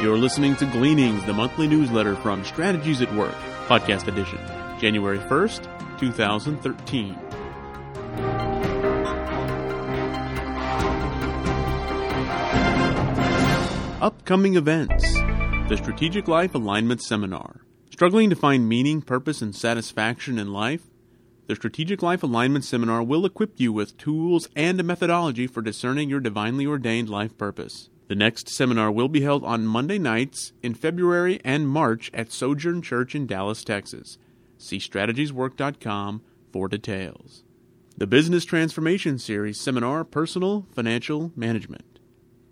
You're listening to Gleanings, the monthly newsletter from Strategies at Work, podcast edition, January 1st, 2013. Upcoming events The Strategic Life Alignment Seminar. Struggling to find meaning, purpose, and satisfaction in life? The Strategic Life Alignment Seminar will equip you with tools and a methodology for discerning your divinely ordained life purpose. The next seminar will be held on Monday nights in February and March at Sojourn Church in Dallas, Texas. See strategieswork.com for details. The Business Transformation Series Seminar Personal Financial Management.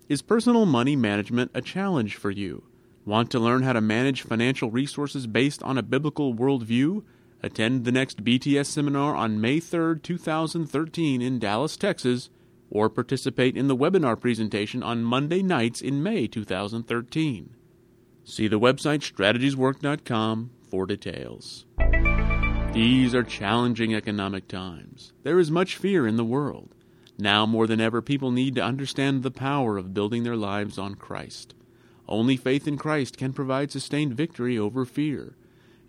Is personal money management a challenge for you? Want to learn how to manage financial resources based on a biblical worldview? Attend the next BTS seminar on May 3, 2013 in Dallas, Texas, or participate in the webinar presentation on Monday nights in May 2013. See the website strategieswork.com for details. These are challenging economic times. There is much fear in the world. Now more than ever, people need to understand the power of building their lives on Christ. Only faith in Christ can provide sustained victory over fear.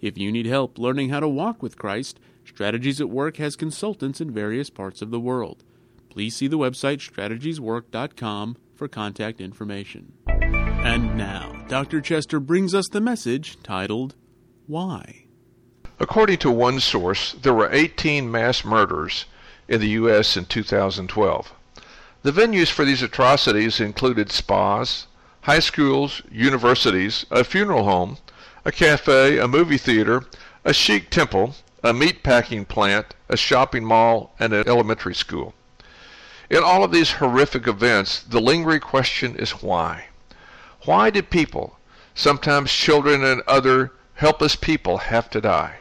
If you need help learning how to walk with Christ, Strategies at Work has consultants in various parts of the world. Please see the website strategieswork.com for contact information. And now, Dr. Chester brings us the message titled, Why? According to one source, there were 18 mass murders in the U.S. in 2012. The venues for these atrocities included spas, high schools, universities, a funeral home, a cafe, a movie theater, a Sikh temple, a meat packing plant, a shopping mall, and an elementary school. In all of these horrific events, the lingering question is why? Why did people, sometimes children and other helpless people, have to die?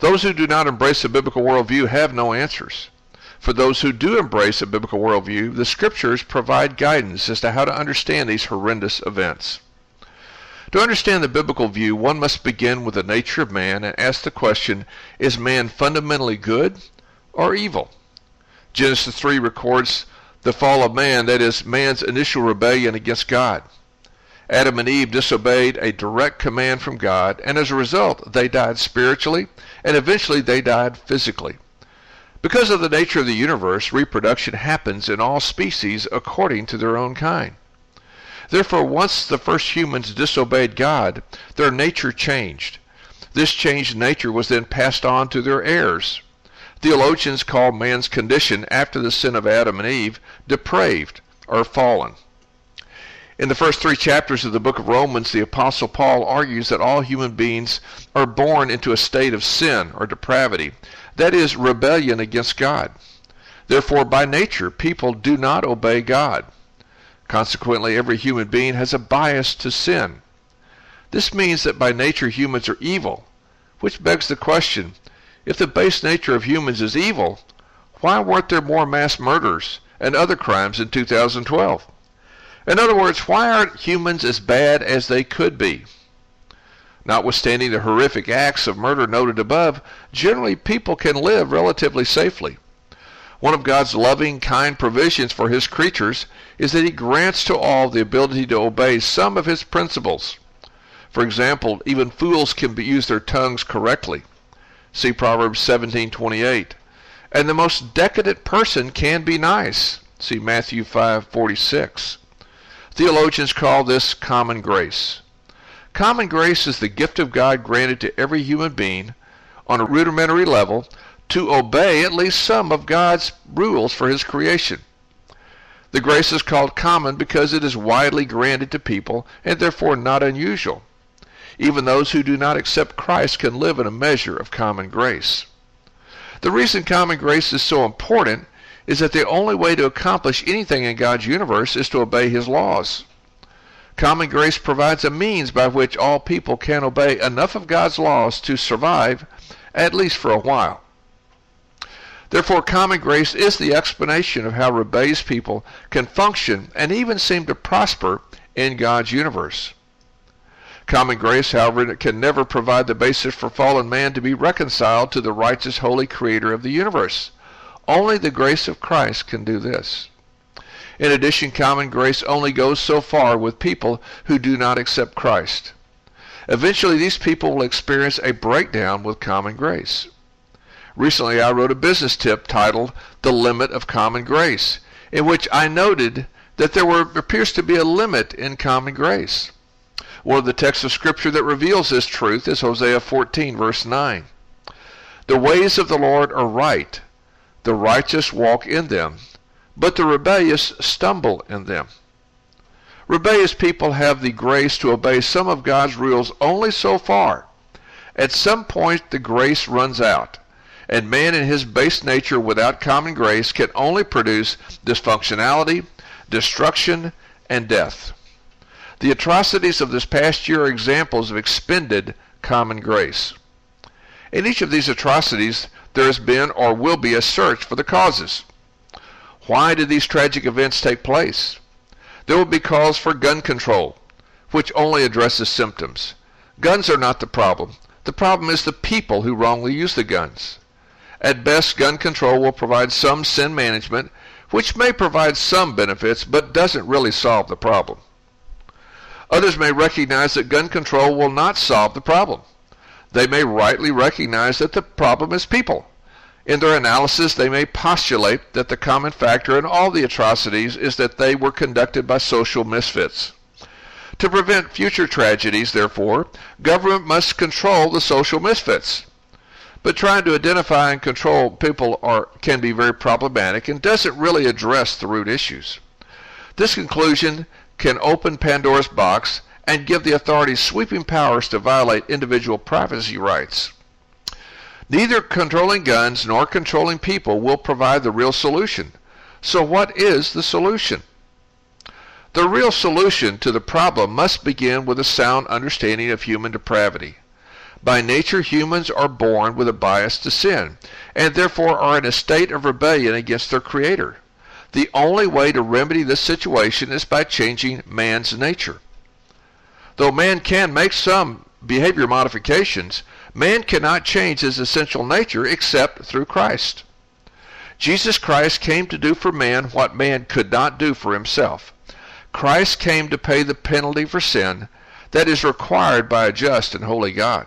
Those who do not embrace a biblical worldview have no answers. For those who do embrace a biblical worldview, the scriptures provide guidance as to how to understand these horrendous events. To understand the biblical view, one must begin with the nature of man and ask the question is man fundamentally good or evil? Genesis 3 records the fall of man, that is, man's initial rebellion against God. Adam and Eve disobeyed a direct command from God, and as a result, they died spiritually, and eventually they died physically. Because of the nature of the universe, reproduction happens in all species according to their own kind. Therefore, once the first humans disobeyed God, their nature changed. This changed nature was then passed on to their heirs. Theologians call man's condition after the sin of Adam and Eve depraved or fallen. In the first three chapters of the book of Romans, the Apostle Paul argues that all human beings are born into a state of sin or depravity, that is, rebellion against God. Therefore, by nature, people do not obey God. Consequently, every human being has a bias to sin. This means that by nature humans are evil, which begs the question if the base nature of humans is evil, why weren't there more mass murders and other crimes in 2012? In other words, why aren't humans as bad as they could be? Notwithstanding the horrific acts of murder noted above, generally people can live relatively safely. One of God's loving, kind provisions for His creatures is that He grants to all the ability to obey some of His principles. For example, even fools can use their tongues correctly. See Proverbs 17:28. And the most decadent person can be nice. See Matthew 5:46. Theologians call this common grace. Common grace is the gift of God granted to every human being on a rudimentary level to obey at least some of God's rules for his creation. The grace is called common because it is widely granted to people and therefore not unusual. Even those who do not accept Christ can live in a measure of common grace. The reason common grace is so important is that the only way to accomplish anything in God's universe is to obey His laws. Common grace provides a means by which all people can obey enough of God's laws to survive, at least for a while. Therefore, common grace is the explanation of how rebellious people can function and even seem to prosper in God's universe. Common grace, however, can never provide the basis for fallen man to be reconciled to the righteous, holy Creator of the universe. Only the grace of Christ can do this. In addition, common grace only goes so far with people who do not accept Christ. Eventually, these people will experience a breakdown with common grace. Recently, I wrote a business tip titled The Limit of Common Grace, in which I noted that there were, appears to be a limit in common grace. One of the texts of Scripture that reveals this truth is Hosea 14, verse 9. The ways of the Lord are right, the righteous walk in them, but the rebellious stumble in them. Rebellious people have the grace to obey some of God's rules only so far. At some point, the grace runs out and man in his base nature without common grace can only produce dysfunctionality, destruction, and death. The atrocities of this past year are examples of expended common grace. In each of these atrocities, there has been or will be a search for the causes. Why did these tragic events take place? There will be calls for gun control, which only addresses symptoms. Guns are not the problem. The problem is the people who wrongly use the guns. At best, gun control will provide some sin management, which may provide some benefits, but doesn't really solve the problem. Others may recognize that gun control will not solve the problem. They may rightly recognize that the problem is people. In their analysis, they may postulate that the common factor in all the atrocities is that they were conducted by social misfits. To prevent future tragedies, therefore, government must control the social misfits. But trying to identify and control people are, can be very problematic and doesn't really address the root issues. This conclusion can open Pandora's box and give the authorities sweeping powers to violate individual privacy rights. Neither controlling guns nor controlling people will provide the real solution. So, what is the solution? The real solution to the problem must begin with a sound understanding of human depravity. By nature, humans are born with a bias to sin, and therefore are in a state of rebellion against their Creator. The only way to remedy this situation is by changing man's nature. Though man can make some behavior modifications, man cannot change his essential nature except through Christ. Jesus Christ came to do for man what man could not do for himself. Christ came to pay the penalty for sin that is required by a just and holy God.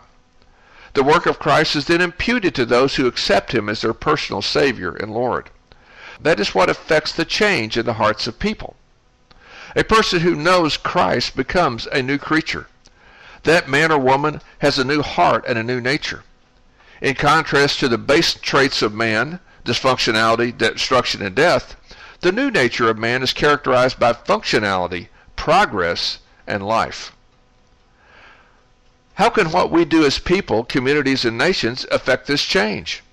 The work of Christ is then imputed to those who accept him as their personal Savior and Lord. That is what affects the change in the hearts of people. A person who knows Christ becomes a new creature. That man or woman has a new heart and a new nature. In contrast to the base traits of man, dysfunctionality, destruction, and death, the new nature of man is characterized by functionality, progress, and life. How can what we do as people, communities, and nations affect this change?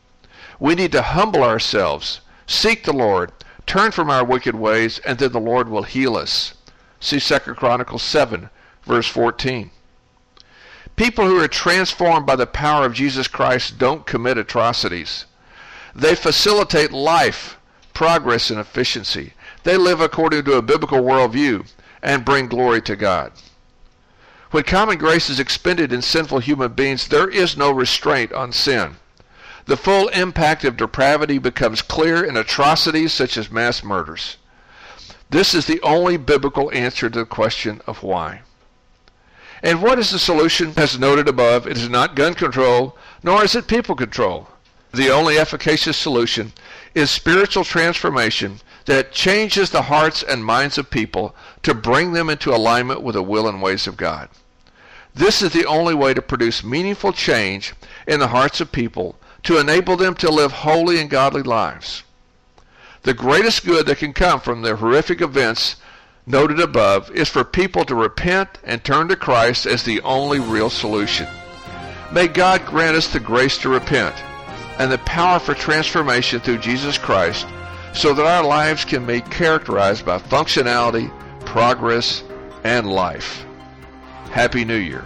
We need to humble ourselves, seek the Lord, turn from our wicked ways, and then the Lord will heal us. See 2 Chronicles 7, verse 14. People who are transformed by the power of Jesus Christ don't commit atrocities. They facilitate life, progress, and efficiency. They live according to a biblical worldview and bring glory to God. When common grace is expended in sinful human beings, there is no restraint on sin. The full impact of depravity becomes clear in atrocities such as mass murders. This is the only biblical answer to the question of why. And what is the solution? As noted above, it is not gun control, nor is it people control. The only efficacious solution is spiritual transformation that changes the hearts and minds of people to bring them into alignment with the will and ways of God. This is the only way to produce meaningful change in the hearts of people to enable them to live holy and godly lives. The greatest good that can come from the horrific events noted above is for people to repent and turn to Christ as the only real solution. May God grant us the grace to repent and the power for transformation through Jesus Christ so that our lives can be characterized by functionality, progress, and life. Happy New Year.